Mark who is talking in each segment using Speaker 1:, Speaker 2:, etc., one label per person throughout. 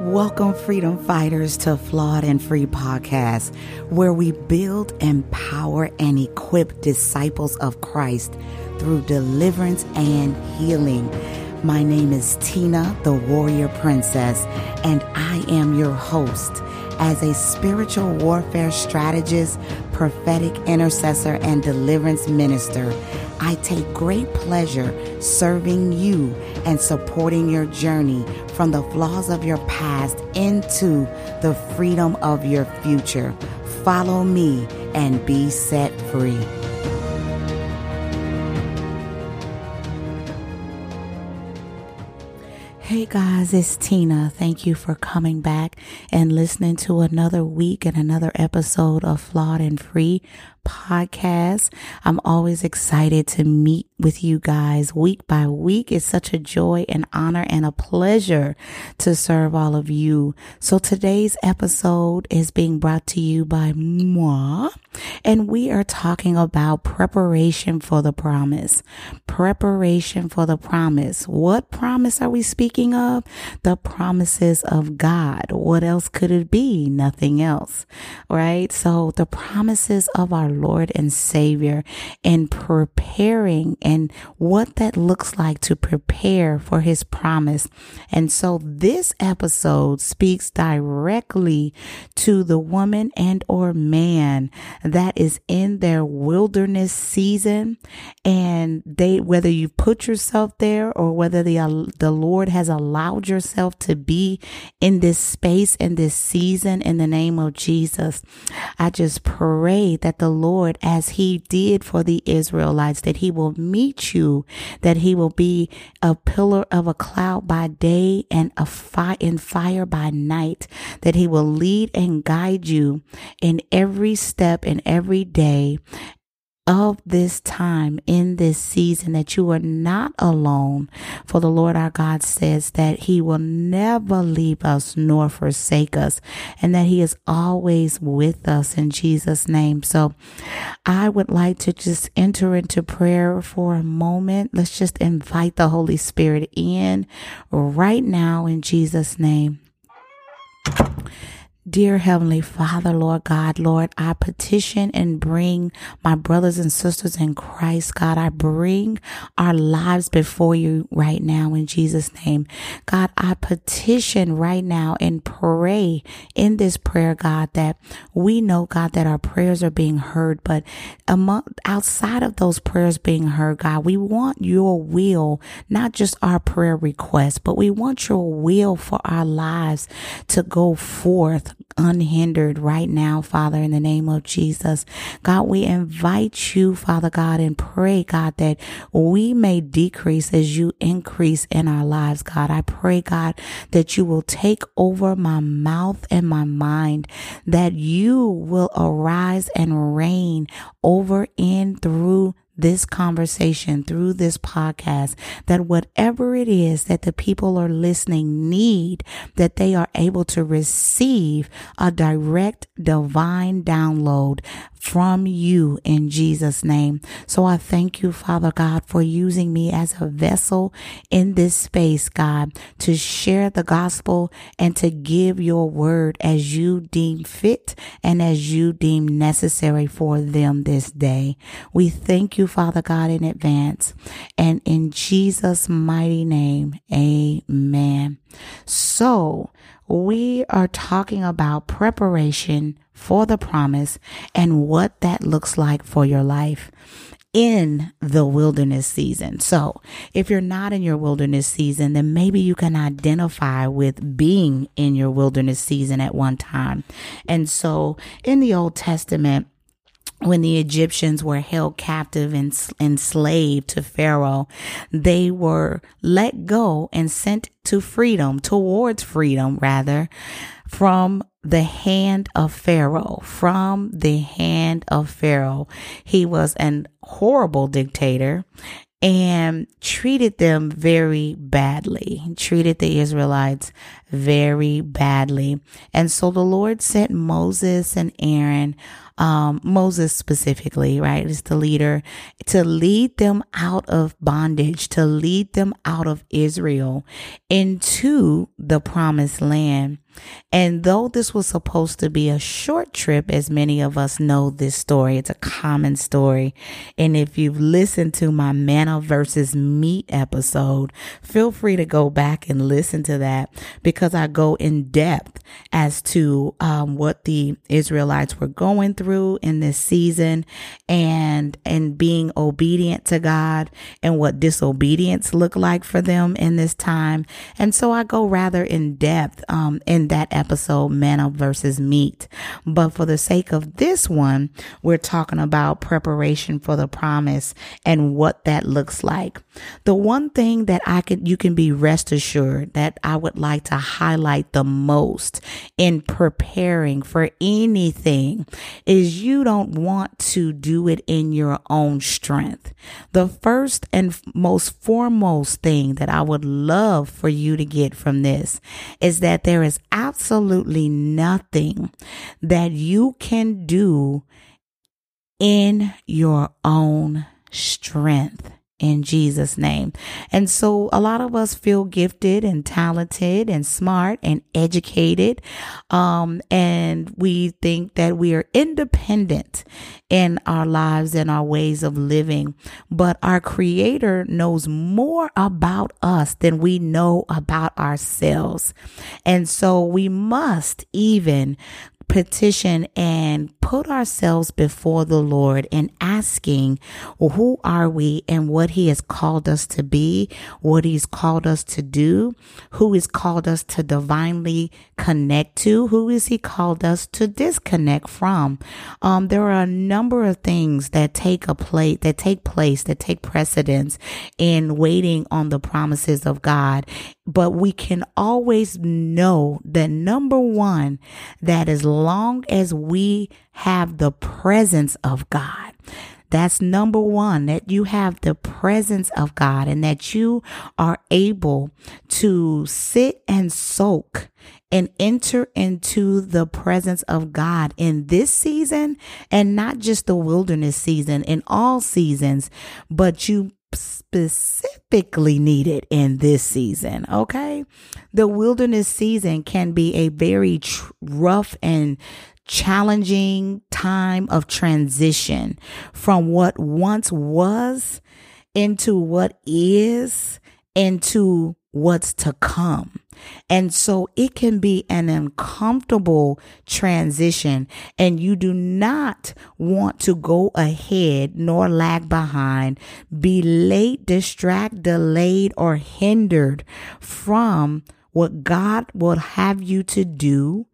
Speaker 1: Welcome, freedom fighters, to Flawed and Free Podcast, where we build, empower, and equip disciples of Christ through deliverance and healing. My name is Tina, the Warrior Princess, and I am your host. As a spiritual warfare strategist, prophetic intercessor, and deliverance minister, I take great pleasure serving you and supporting your journey from the flaws of your past into the freedom of your future. Follow me and be set free. Guys, it's Tina. Thank you for coming back and listening to another week and another episode of Flawed and Free podcast. I'm always excited to meet with you guys week by week. It's such a joy and honor and a pleasure to serve all of you. So today's episode is being brought to you by moi, and we are talking about preparation for the promise. Preparation for the promise. What promise are we speaking of? The promises of God. What else could it be? Nothing else, right? So the promises of our Lord and Savior and preparing and what that looks like to prepare for his promise. And so this episode speaks directly to the woman and or man that is in their wilderness season and they whether you put yourself there or whether the the Lord has allowed yourself to be in this space in this season in the name of Jesus. I just pray that the Lord, as he did for the Israelites, that he will meet you, that he will be a pillar of a cloud by day and a fire in fire by night, that he will lead and guide you in every step in every day of this time in this season that you are not alone. For the Lord our God says that he will never leave us nor forsake us and that he is always with us in Jesus name. So I would like to just enter into prayer for a moment. Let's just invite the Holy Spirit in right now in Jesus name. Dear Heavenly Father, Lord God, Lord, I petition and bring my brothers and sisters in Christ, God. I bring our lives before you right now in Jesus' name. God, I petition right now and pray in this prayer, God, that we know, God, that our prayers are being heard, but among, outside of those prayers being heard, God, we want your will, not just our prayer requests, but we want your will for our lives to go forth unhindered right now, Father, in the name of Jesus. God, we invite you, Father God, and pray, God, that we may decrease as you increase in our lives, God. I pray, God, that you will take over my mouth and my mind, that you will arise and reign over in through this conversation, through this podcast, that whatever it is that the people are listening need, that they are able to receive a direct divine download from you in Jesus' name. So I thank you, Father God, for using me as a vessel in this space, God, to share the gospel and to give your word as you deem fit and as you deem necessary for them this day. We thank you, Father God, in advance. And in Jesus' mighty name, amen. So we are talking about preparation for the promise and what that looks like for your life in the wilderness season. So if you're not in your wilderness season, then maybe you can identify with being in your wilderness season at one time. And so in the Old Testament, when the Egyptians were held captive and enslaved to Pharaoh, they were let go and sent to freedom, towards freedom rather, from the hand of Pharaoh, from the hand of Pharaoh. He was an horrible dictator and treated them very badly, treated the Israelites very badly. And so the Lord sent Moses and Aaron um, Moses specifically, right, is the leader, to lead them out of bondage, to lead them out of Israel into the promised land. And though this was supposed to be a short trip, as many of us know this story, it's a common story. And if you've listened to my manna versus meat episode, feel free to go back and listen to that because I go in depth as to um, what the Israelites were going through in this season and and being obedient to God and what disobedience looked like for them in this time. And so I go rather in depth um, in in that episode, manna versus meat. But for the sake of this one, we're talking about preparation for the promise and what that looks like. The one thing that I could, you can be rest assured that I would like to highlight the most in preparing for anything is you don't want to do it in your own strength. The first and most foremost thing that I would love for you to get from this is that there is absolutely nothing that you can do in your own strength in Jesus' name. And so a lot of us feel gifted and talented and smart and educated. Um, and we think that we are independent in our lives and our ways of living. But our creator knows more about us than we know about ourselves. And so we must even petition and put ourselves before the Lord and asking, who are we and what he has called us to be, what he's called us to do, who he's called us to divinely connect to, who is he called us to disconnect from. Um, there are a number of things that take a place, that take place, that take precedence in waiting on the promises of God. But we can always know that number one, that as long as we have the presence of God, that's number one, that you have the presence of God and that you are able to sit and soak and enter into the presence of God in this season and not just the wilderness season, in all seasons, but you specifically needed in this season. Okay. The wilderness season can be a very tr- rough and challenging time of transition from what once was into what is into what's to come. And so it can be an uncomfortable transition and you do not want to go ahead nor lag behind, be late, distract, delayed, or hindered from what God will have you to do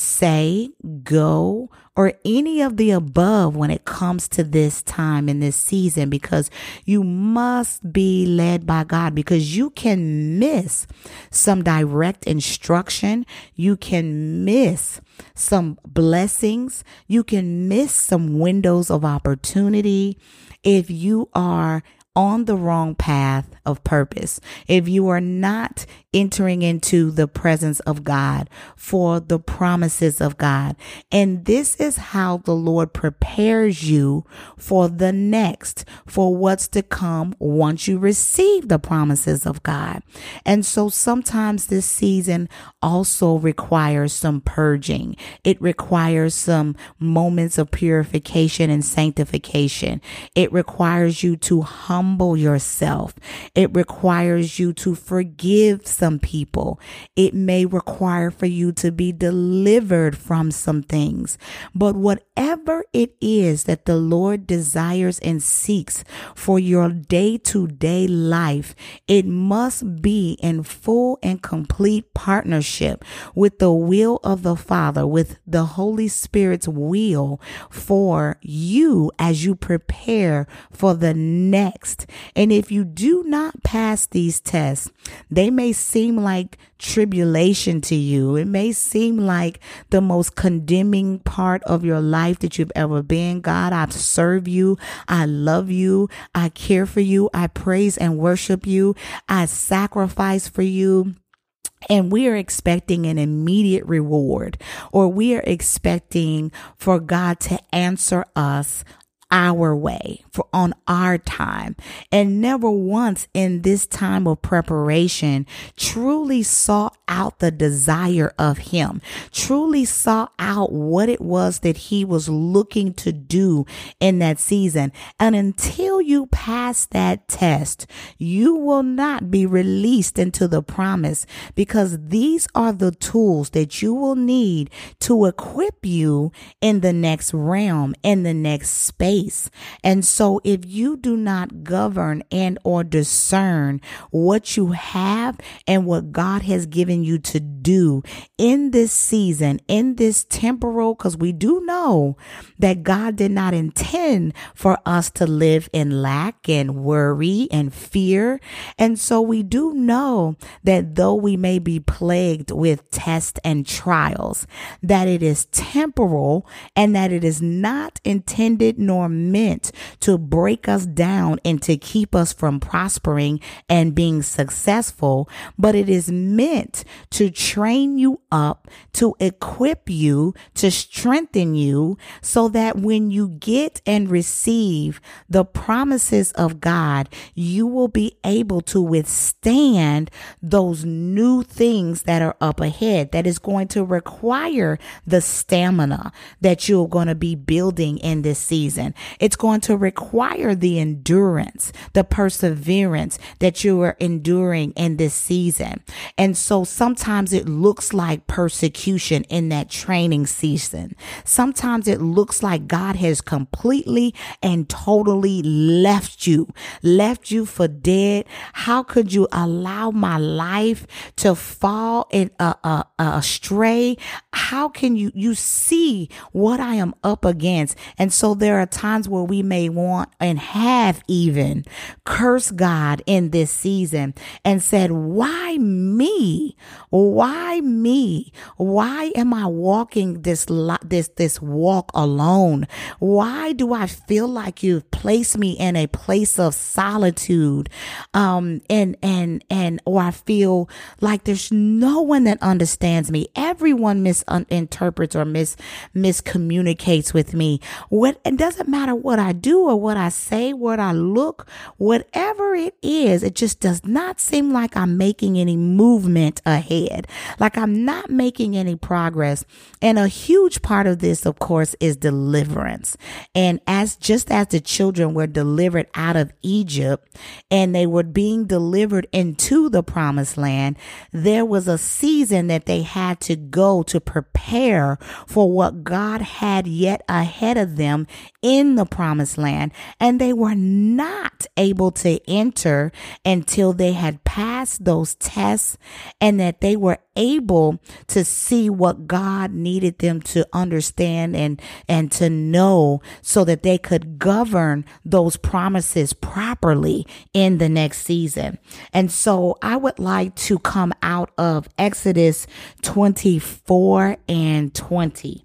Speaker 1: say, go, or any of the above when it comes to this time in this season because you must be led by God because you can miss some direct instruction. You can miss some blessings. You can miss some windows of opportunity if you are on the wrong path of purpose, if you are not entering into the presence of God for the promises of God. And this is how the Lord prepares you for the next, for what's to come once you receive the promises of God. And so sometimes this season also requires some purging. It requires some moments of purification and sanctification. It requires you to humble yourself. It requires you to forgive some people. It may require for you to be delivered from some things. But whatever it is that the Lord desires and seeks for your day to day life, it must be in full and complete partnership with the will of the Father, with the Holy Spirit's will for you as you prepare for the next. And if you do not pass these tests, they may seem like tribulation to you. It may seem like the most condemning part of your life that you've ever been. God, I serve you. I love you. I care for you. I praise and worship you. I sacrifice for you. and we are expecting an immediate reward or we are expecting for God to answer us our way for on our time. And never once in this time of preparation truly sought out the desire of him truly sought out what it was that he was looking to do in that season. And until you pass that test you will not be released into the promise because these are the tools that you will need to equip you in the next realm in the next space And so if you do not govern and or discern what you have and what God has given you to do in this season, in this temporal, because we do know that God did not intend for us to live in lack and worry and fear. And so we do know that though we may be plagued with tests and trials, that it is temporal and that it is not intended nor meant to break us down and to keep us from prospering and being successful, but it is meant to train you up, to equip you, to strengthen you so that when you get and receive the promises of God, you will be able to withstand those new things that are up ahead that is going to require the stamina that you're going to be building in this season. It's going to require the endurance, the perseverance that you are enduring in this season. And so sometimes it looks like persecution in that training season. Sometimes it looks like God has completely and totally left you, left you for dead. How could you allow my life to fall in a, a, a astray? How can you, you see what I am up against? And so there are times where we may want and have even cursed God in this season and said, why me? Why me? Why am I walking this, this, this walk alone? Why do I feel like you've placed me in a place of solitude? Um, and, and, and, or I feel like there's no one that understands me. Everyone misinterprets or mis, miscommunicates with me. What, it doesn't matter what I do or what I say, what I look, whatever it is, it just does not seem like I'm making any movement ahead. Like I'm not making any progress. And a huge part of this, of course, is deliverance. And as just as the children were delivered out of Egypt and they were being delivered into the promised land, there was a season that they had to go to prepare for what God had yet ahead of them in the promised land. And they were not able to enter until they had passed those tests and that they were able to see what God needed them to understand and, and to know so that they could govern those promises properly in the next season. And so I would like to come out of Exodus 24 and 20.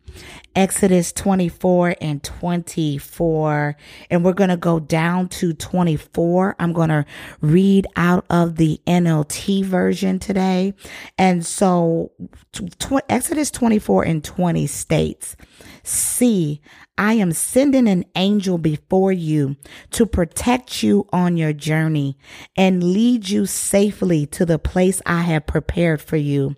Speaker 1: Exodus 24 and 24. And we're going to go down to 24. I'm going to read out of the NLT version today. And so tw- Exodus 24 and 20 states, See, I am sending an angel before you to protect you on your journey and lead you safely to the place I have prepared for you.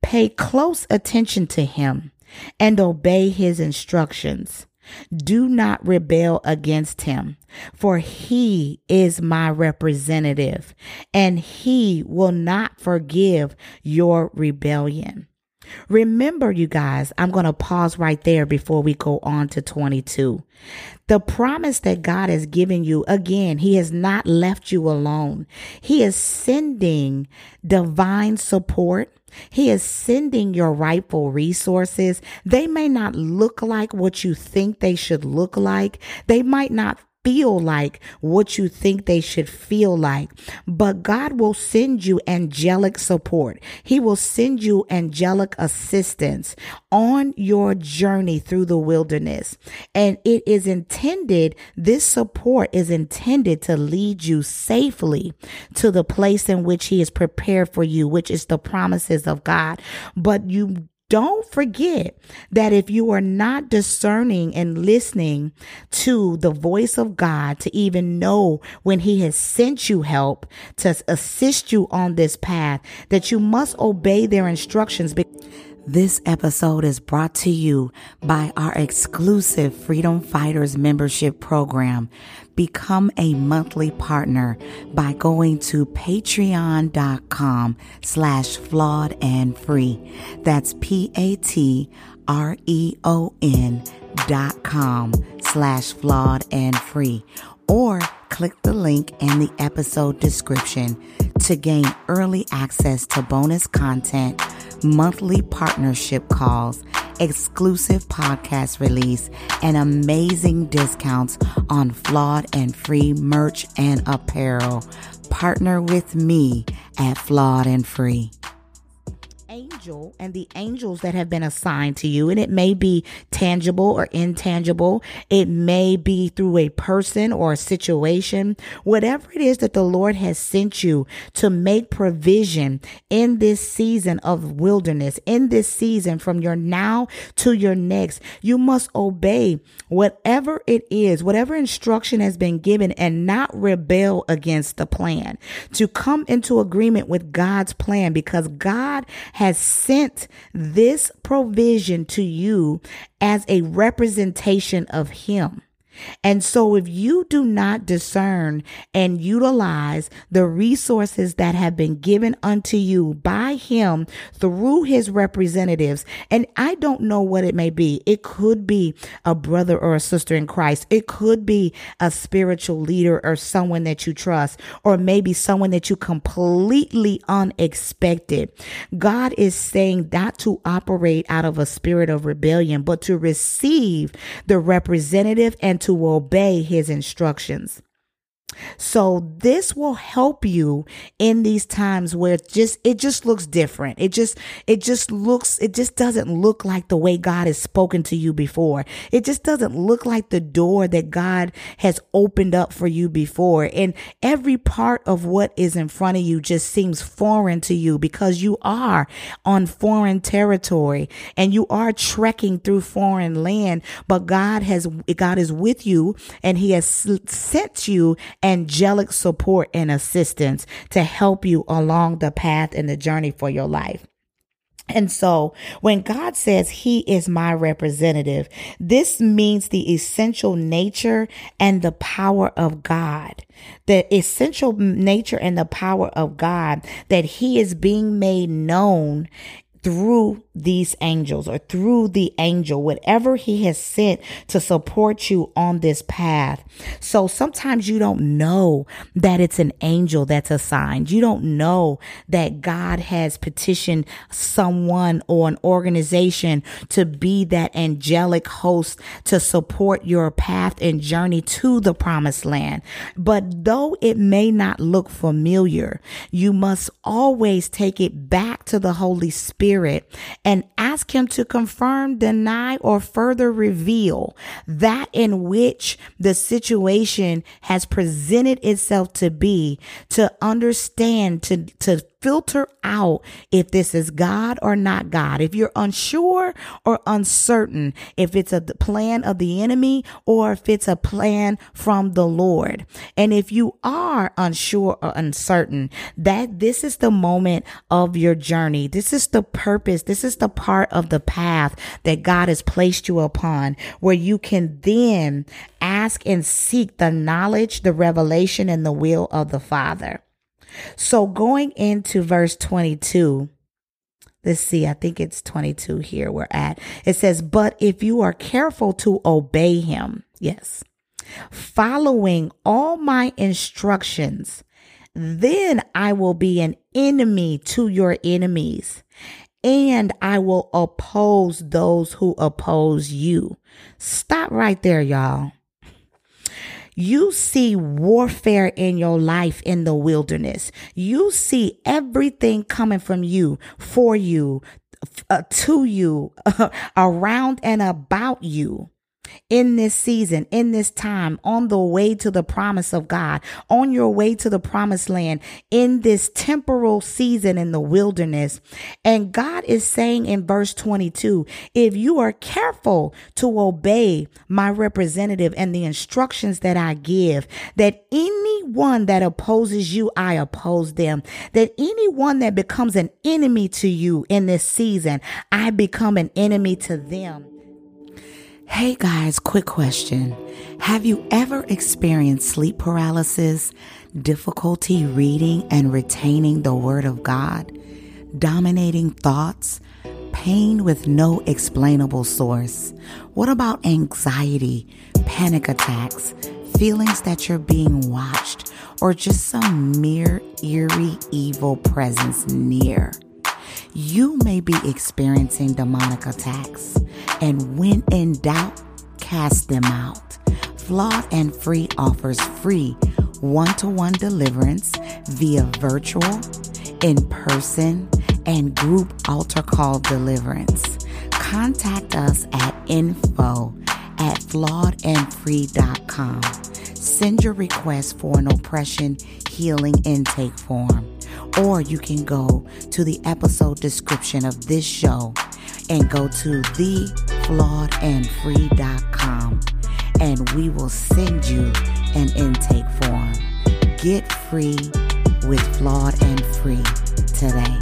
Speaker 1: Pay close attention to him and obey his instructions. Do not rebel against him, for he is my representative, and he will not forgive your rebellion. Remember, you guys, I'm going to pause right there before we go on to 22. The promise that God has given you, again, He has not left you alone. He is sending divine support. He is sending your rightful resources. They may not look like what you think they should look like. They might not feel like what you think they should feel like. But God will send you angelic support. He will send you angelic assistance on your journey through the wilderness. And it is intended, this support is intended to lead you safely to the place in which He is prepared for you, which is the promises of God. But you don't forget that if you are not discerning and listening to the voice of God to even know when he has sent you help to assist you on this path, that you must obey their instructions. This episode is brought to you by our exclusive Freedom Fighters membership program. Become a monthly partner by going to patreon.com slash flawed and free. That's P-A-T-R-E-O-N dot com slash flawed and free. Or click the link in the episode description to gain early access to bonus content monthly partnership calls, exclusive podcast release, and amazing discounts on flawed and free merch and apparel. Partner with me at Flawed and Free angel and the angels that have been assigned to you. And it may be tangible or intangible. It may be through a person or a situation. Whatever it is that the Lord has sent you to make provision in this season of wilderness, in this season from your now to your next, you must obey whatever it is, whatever instruction has been given and not rebel against the plan. To come into agreement with God's plan because God has sent this provision to you as a representation of Him. And so if you do not discern and utilize the resources that have been given unto you by him through his representatives, and I don't know what it may be. It could be a brother or a sister in Christ. It could be a spiritual leader or someone that you trust, or maybe someone that you completely unexpected. God is saying not to operate out of a spirit of rebellion, but to receive the representative and to obey his instructions. So this will help you in these times where just it just looks different. It just it just looks it just doesn't look like the way God has spoken to you before. It just doesn't look like the door that God has opened up for you before. And every part of what is in front of you just seems foreign to you because you are on foreign territory and you are trekking through foreign land, but God has God is with you and he has sent you angelic support and assistance to help you along the path and the journey for your life. And so when God says he is my representative, this means the essential nature and the power of God. The essential nature and the power of God that he is being made known through these angels or through the angel, whatever he has sent to support you on this path. So sometimes you don't know that it's an angel that's assigned. You don't know that God has petitioned someone or an organization to be that angelic host to support your path and journey to the promised land. But though it may not look familiar, you must always take it back to the Holy Spirit and ask him to confirm, deny, or further reveal that in which the situation has presented itself to be to understand, to, to filter out if this is God or not God. If you're unsure or uncertain, if it's a plan of the enemy or if it's a plan from the Lord. And if you are unsure or uncertain, that this is the moment of your journey. This is the purpose. This is the part of the path that God has placed you upon where you can then ask and seek the knowledge, the revelation, and the will of the Father. So going into verse 22, let's see, I think it's 22 here we're at. It says, But if you are careful to obey him, yes, following all my instructions, then I will be an enemy to your enemies and I will oppose those who oppose you. Stop right there, y'all. You see warfare in your life in the wilderness. You see everything coming from you, for you, uh, to you, around and about you in this season, in this time, on the way to the promise of God, on your way to the promised land, in this temporal season in the wilderness. And God is saying in verse 22 if you are careful to obey my representative and the instructions that I give, that anyone that opposes you, I oppose them, that anyone that becomes an enemy to you in this season, I become an enemy to them. Hey guys, quick question. Have you ever experienced sleep paralysis, difficulty reading and retaining the Word of God, dominating thoughts, pain with no explainable source? What about anxiety, panic attacks, feelings that you're being watched, or just some mere eerie evil presence near? You may be experiencing demonic attacks, and when in doubt, cast them out. Flawed and Free offers free one to one deliverance via virtual, in person, and group altar call deliverance. Contact us at info at flawedandfree.com. Send your request for an oppression healing intake form or you can go to the episode description of this show and go to theflawedandfree.com and we will send you an intake form. Get free with Flawed and Free today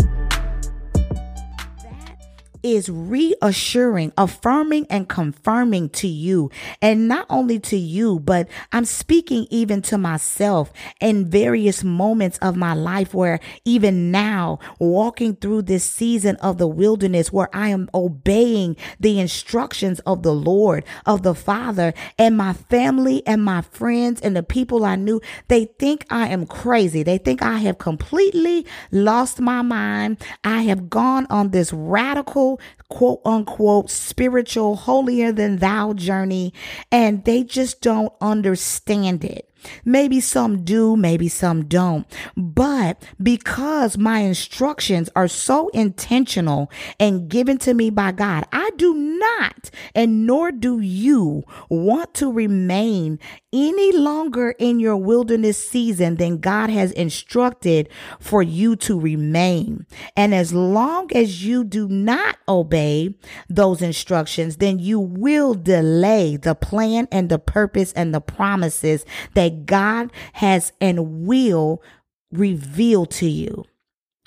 Speaker 1: is reassuring, affirming, and confirming to you. And not only to you, but I'm speaking even to myself in various moments of my life where even now, walking through this season of the wilderness where I am obeying the instructions of the Lord, of the Father, and my family and my friends and the people I knew, they think I am crazy. They think I have completely lost my mind. I have gone on this radical quote unquote spiritual holier than thou journey and they just don't understand it. Maybe some do, maybe some don't. But because my instructions are so intentional and given to me by God, I do not, and nor do you, want to remain any longer in your wilderness season than God has instructed for you to remain. And as long as you do not obey those instructions, then you will delay the plan and the purpose and the promises that that God has and will reveal to you.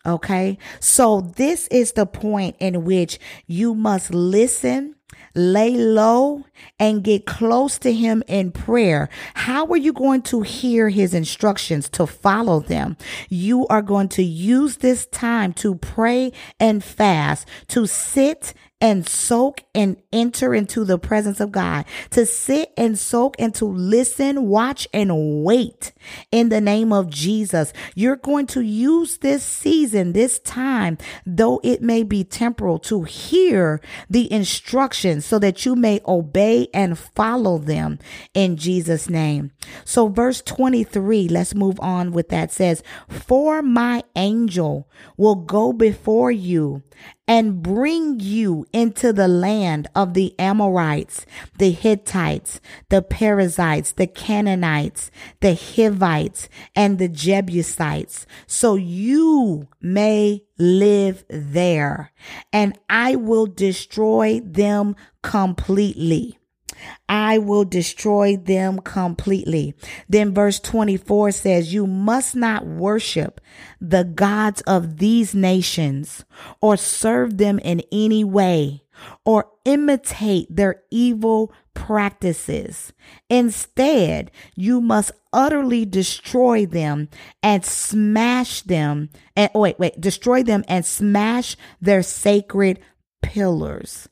Speaker 1: Okay. So this is the point in which you must listen, lay low and get close to him in prayer. How are you going to hear his instructions to follow them? You are going to use this time to pray and fast, to sit and soak and enter into the presence of God, to sit and soak and to listen, watch, and wait in the name of Jesus. You're going to use this season, this time, though it may be temporal, to hear the instructions so that you may obey and follow them in Jesus' name. So, verse 23, let's move on with that says, For my angel will go before you and bring you into the land of the Amorites, the Hittites, the Perizzites, the Canaanites, the Hivites, and the Jebusites, so you may live there, and I will destroy them completely. I will destroy them completely. Then verse 24 says, You must not worship the gods of these nations or serve them in any way or imitate their evil practices. Instead, you must utterly destroy them and smash them and oh, wait, wait, destroy them and smash their sacred pillars.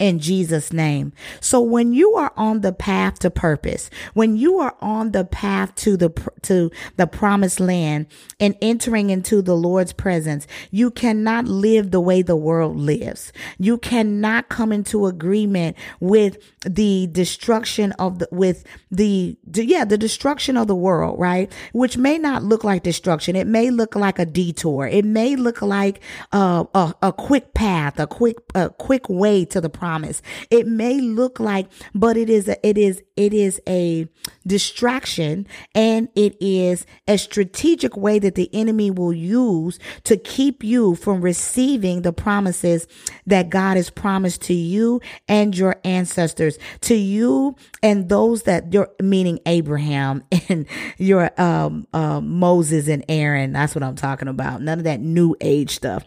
Speaker 1: In Jesus name. So when you are on the path to purpose, when you are on the path to the to the promised land and entering into the Lord's presence, you cannot live the way the world lives. You cannot come into agreement with the destruction of the with the, yeah, the destruction of the world, right? Which may not look like destruction. It may look like a detour. It may look like uh, a a quick path, a quick a quick way to the promise. It may look like, but it is a, it is it is a distraction and it is a strategic way that the enemy will use to keep you from receiving the promises that God has promised to you and your ancestors, to you and those that you're meaning Abraham and your um uh, Moses and Aaron. That's what I'm talking about. None of that new age stuff.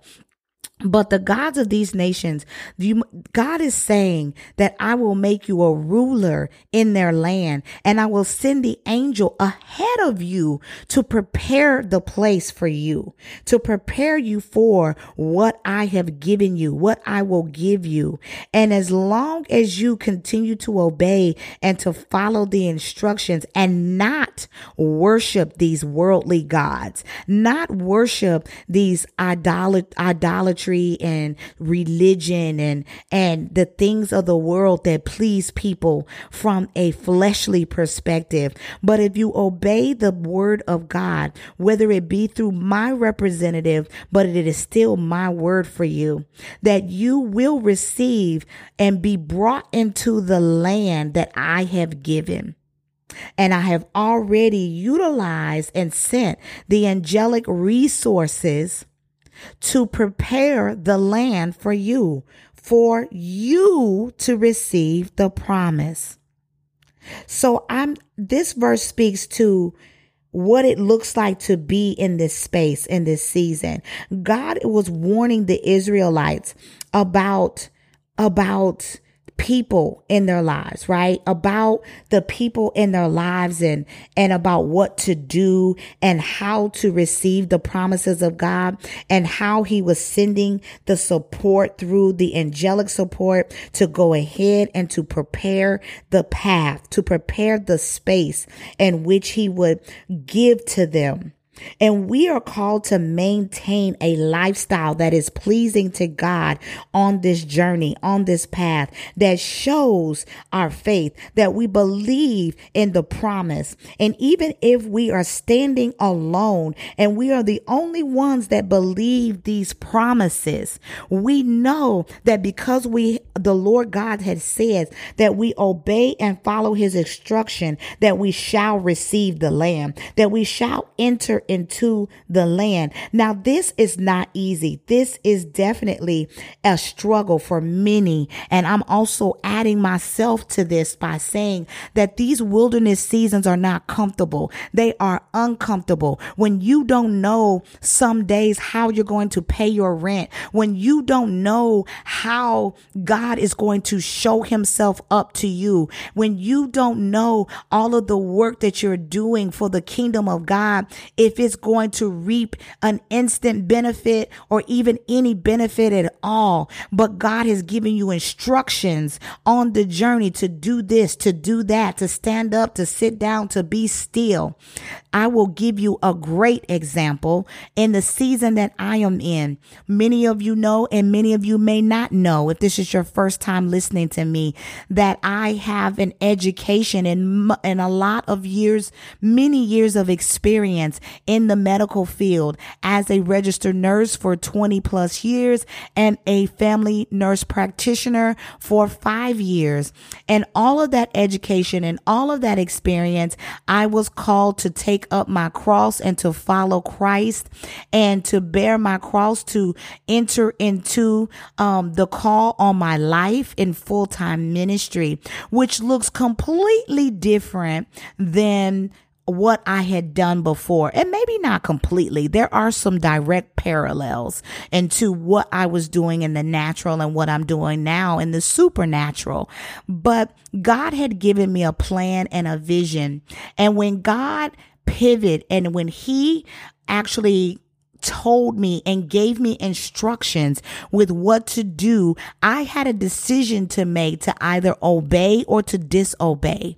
Speaker 1: But the gods of these nations, you, God is saying that I will make you a ruler in their land and I will send the angel ahead of you to prepare the place for you, to prepare you for what I have given you, what I will give you. And as long as you continue to obey and to follow the instructions and not worship these worldly gods, not worship these idolat- idolatry and religion and and the things of the world that please people from a fleshly perspective. But if you obey the word of God, whether it be through my representative, but it is still my word for you, that you will receive and be brought into the land that I have given. And I have already utilized and sent the angelic resources to prepare the land for you, for you to receive the promise. So I'm, this verse speaks to what it looks like to be in this space in this season. God was warning the Israelites about, about people in their lives, right? About the people in their lives and, and about what to do and how to receive the promises of God and how he was sending the support through the angelic support to go ahead and to prepare the path, to prepare the space in which he would give to them and we are called to maintain a lifestyle that is pleasing to God on this journey, on this path that shows our faith, that we believe in the promise. And even if we are standing alone and we are the only ones that believe these promises, we know that because we, the Lord God has said that we obey and follow his instruction, that we shall receive the land, that we shall enter into the land. Now, this is not easy. This is definitely a struggle for many. And I'm also adding myself to this by saying that these wilderness seasons are not comfortable. They are uncomfortable. When you don't know some days how you're going to pay your rent, when you don't know how God is going to show himself up to you, when you don't know all of the work that you're doing for the kingdom of God, if if it's going to reap an instant benefit or even any benefit at all. But God has given you instructions on the journey to do this, to do that, to stand up, to sit down, to be still. I will give you a great example in the season that I am in. Many of you know, and many of you may not know, if this is your first time listening to me, that I have an education and, and a lot of years, many years of experience in the medical field as a registered nurse for 20 plus years and a family nurse practitioner for five years. And all of that education and all of that experience, I was called to take up my cross and to follow Christ and to bear my cross to enter into um, the call on my life in full time ministry, which looks completely different than what I had done before. And maybe not completely. There are some direct parallels into what I was doing in the natural and what I'm doing now in the supernatural. But God had given me a plan and a vision. And when God pivot and when he actually told me and gave me instructions with what to do, I had a decision to make to either obey or to disobey.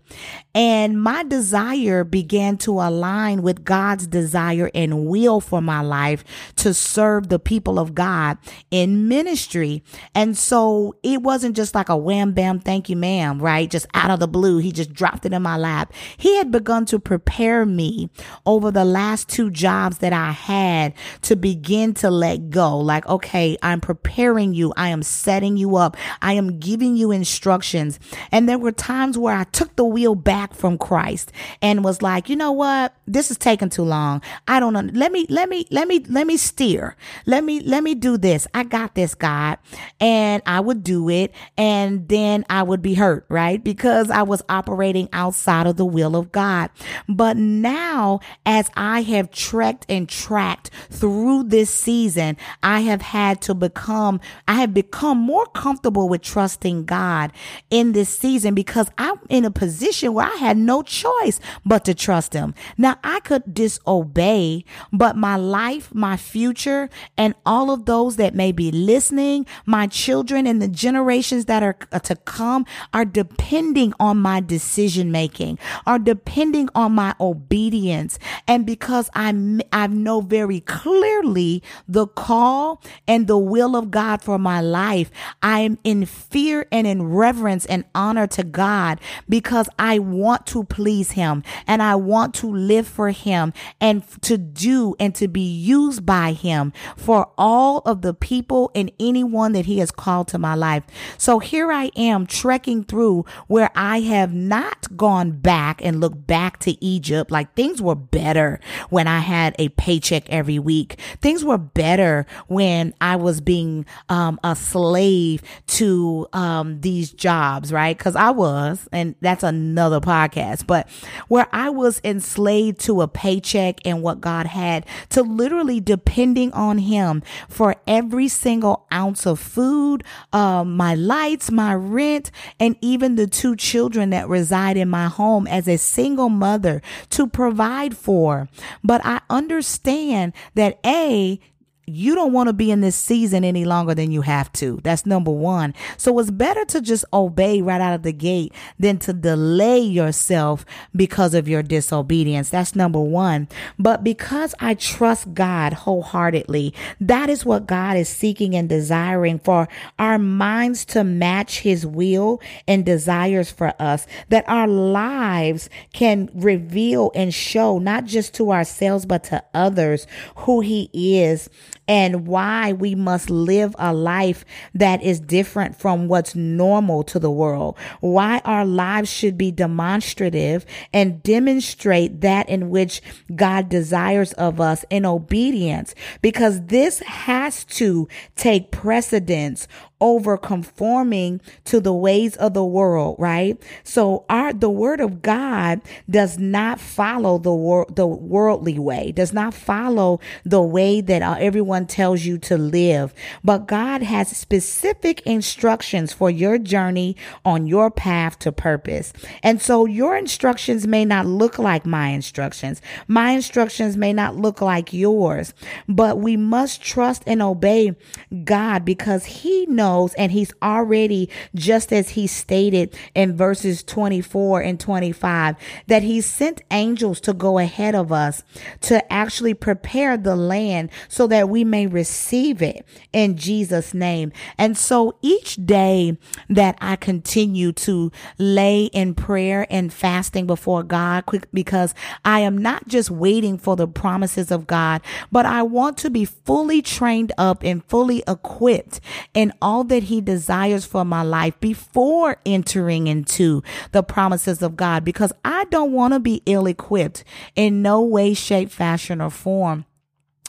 Speaker 1: And my desire began to align with God's desire and will for my life to serve the people of God in ministry. And so it wasn't just like a wham bam, thank you, ma'am, right? Just out of the blue. He just dropped it in my lap. He had begun to prepare me over the last two jobs that I had to begin to let go. Like, okay, I'm preparing you. I am setting you up. I am giving you instructions. And there were times where I took the wheel back back from Christ and was like, you know what? This is taking too long. I don't know. Let me, let me, let me, let me steer. Let me, let me do this. I got this, God. And I would do it. And then I would be hurt, right? Because I was operating outside of the will of God. But now, as I have trekked and tracked through this season, I have had to become, I have become more comfortable with trusting God in this season because I'm in a position where I had no choice but to trust him. Now I could disobey, but my life, my future, and all of those that may be listening, my children and the generations that are uh, to come are depending on my decision making, are depending on my obedience. And because I, I know very clearly the call and the will of God for my life, I am in fear and in reverence and honor to God because I want to please him and I want to live for him and to do and to be used by him for all of the people and anyone that he has called to my life. So here I am trekking through where I have not gone back and looked back to Egypt. Like things were better when I had a paycheck every week. Things were better when I was being um, a slave to um, these jobs, right? Because I was, and that's another podcast, but where I was enslaved to a paycheck and what God had to literally depending on Him for every single ounce of food, uh, my lights, my rent, and even the two children that reside in my home as a single mother to provide for. But I understand that A, you don't want to be in this season any longer than you have to. That's number one. So it's better to just obey right out of the gate than to delay yourself because of your disobedience. That's number one. But because I trust God wholeheartedly, that is what God is seeking and desiring for our minds to match his will and desires for us, that our lives can reveal and show not just to ourselves, but to others who he is and why we must live a life that is different from what's normal to the world. Why our lives should be demonstrative and demonstrate that in which God desires of us in obedience, because this has to take precedence over conforming to the ways of the world, right? So our the word of God does not follow the wor- the worldly way, does not follow the way that uh, everyone tells you to live. But God has specific instructions for your journey on your path to purpose. And so your instructions may not look like my instructions. My instructions may not look like yours, but we must trust and obey God because he knows knows, and he's already, just as he stated in verses 24 and 25, that he sent angels to go ahead of us to actually prepare the land so that we may receive it in Jesus' name. And so each day that I continue to lay in prayer and fasting before God, because I am not just waiting for the promises of God, but I want to be fully trained up and fully equipped in all all that he desires for my life before entering into the promises of God because I don't want to be ill equipped in no way, shape, fashion, or form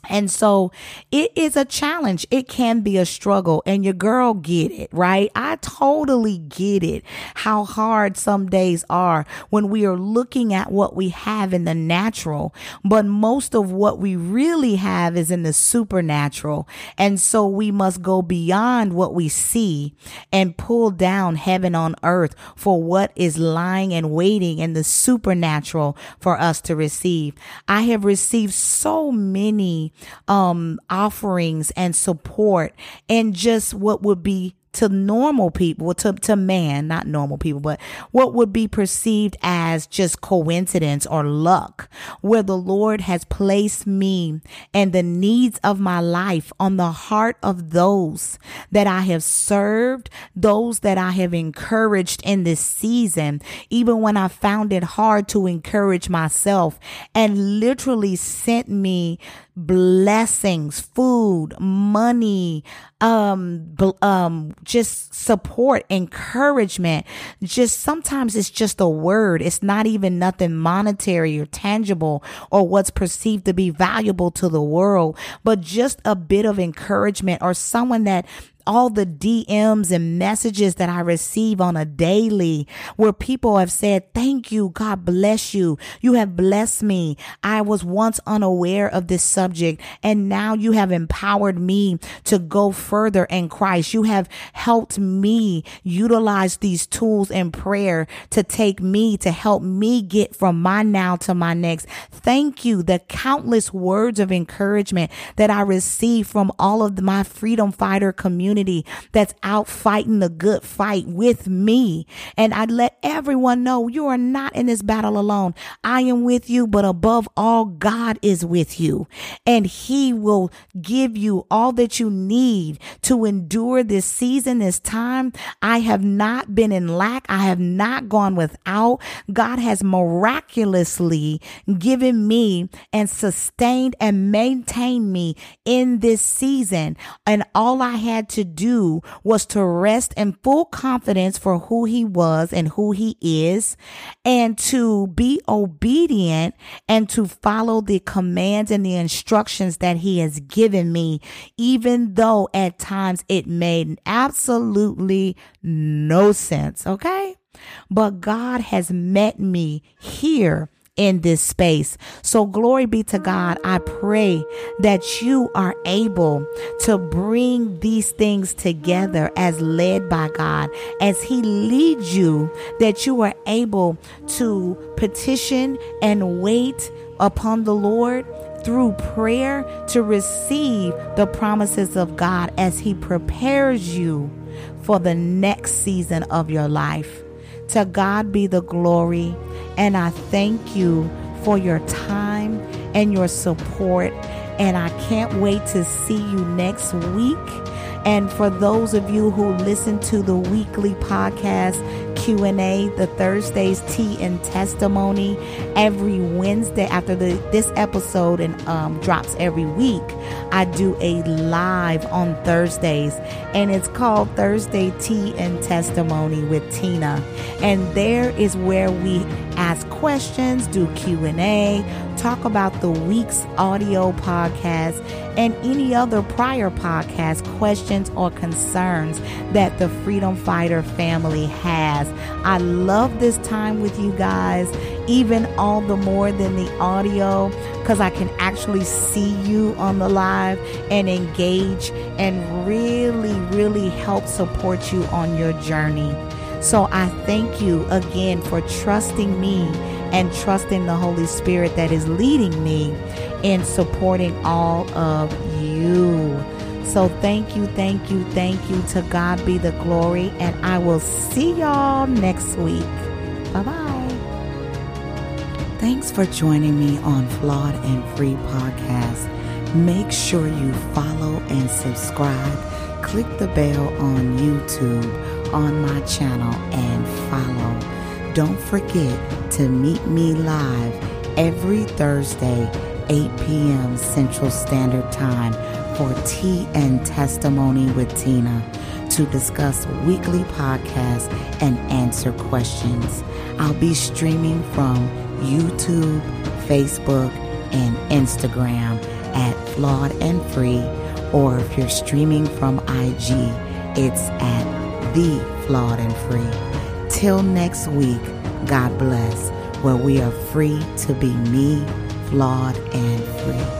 Speaker 1: and so it is a challenge. It can be a struggle and your girl get it, right? I totally get it. How hard some days are when we are looking at what we have in the natural, but most of what we really have is in the supernatural. And so we must go beyond what we see and pull down heaven on earth for what is lying and waiting in the supernatural for us to receive. I have received so many um offerings and support and just what would be to normal people, to, to man, not normal people, but what would be perceived as just coincidence or luck, where the Lord has placed me and the needs of my life on the heart of those that I have served, those that I have encouraged in this season, even when I found it hard to encourage myself and literally sent me blessings, food, money, um, um, just support, encouragement. Just sometimes it's just a word. It's not even nothing monetary or tangible or what's perceived to be valuable to the world, but just a bit of encouragement or someone that all the DMs and messages that I receive on a daily where people have said, thank you. God bless you. You have blessed me. I was once unaware of this subject and now you have empowered me to go further in Christ. You have helped me utilize these tools in prayer to take me to help me get from my now to my next. Thank you. The countless words of encouragement that I receive from all of my freedom fighter community community that's out fighting the good fight with me. And I let everyone know you are not in this battle alone. I am with you, but above all, God is with you and he will give you all that you need to endure this season, this time. I have not been in lack. I have not gone without. God has miraculously given me and sustained and maintained me in this season. And all I had to to do was to rest in full confidence for who he was and who he is and to be obedient and to follow the commands and the instructions that he has given me, even though at times it made absolutely no sense. Okay. But God has met me here in this space. So glory be to God. I pray that you are able to bring these things together as led by God, as He leads you, that you are able to petition and wait upon the Lord through prayer to receive the promises of God as He prepares you for the next season of your life. To God be the glory. And I thank you for your time and your support. And I can't wait to see you next week. And for those of you who listen to the weekly podcast, Q&A, the Thursdays tea and testimony every Wednesday after the this episode and um, drops every week. I do a live on Thursdays and it's called Thursday Tea and Testimony with Tina. And there is where we ask questions, do Q&A, talk about the week's audio podcast and any other prior podcast questions or concerns that the Freedom Fighter family has. I love this time with you guys, even all the more than the audio, because I can actually see you on the live and engage and really, really help support you on your journey. So I thank you again for trusting me and trusting the Holy Spirit that is leading me and supporting all of you. So thank you, thank you, thank you. To God be the glory. And I will see y'all next week. Bye bye. Thanks for joining me on Flawed and Free Podcast. Make sure you follow and subscribe. Click the bell on YouTube on my channel and follow. Don't forget to meet me live every Thursday, 8 p.m. Central Standard Time for Tea and Testimony with Tina to discuss weekly podcasts and answer questions. I'll be streaming from YouTube, Facebook, and Instagram at Flawed and Free, or if you're streaming from IG, it's at The Flawed and Free. Till next week, God bless, where we are free to be me, flawed and free.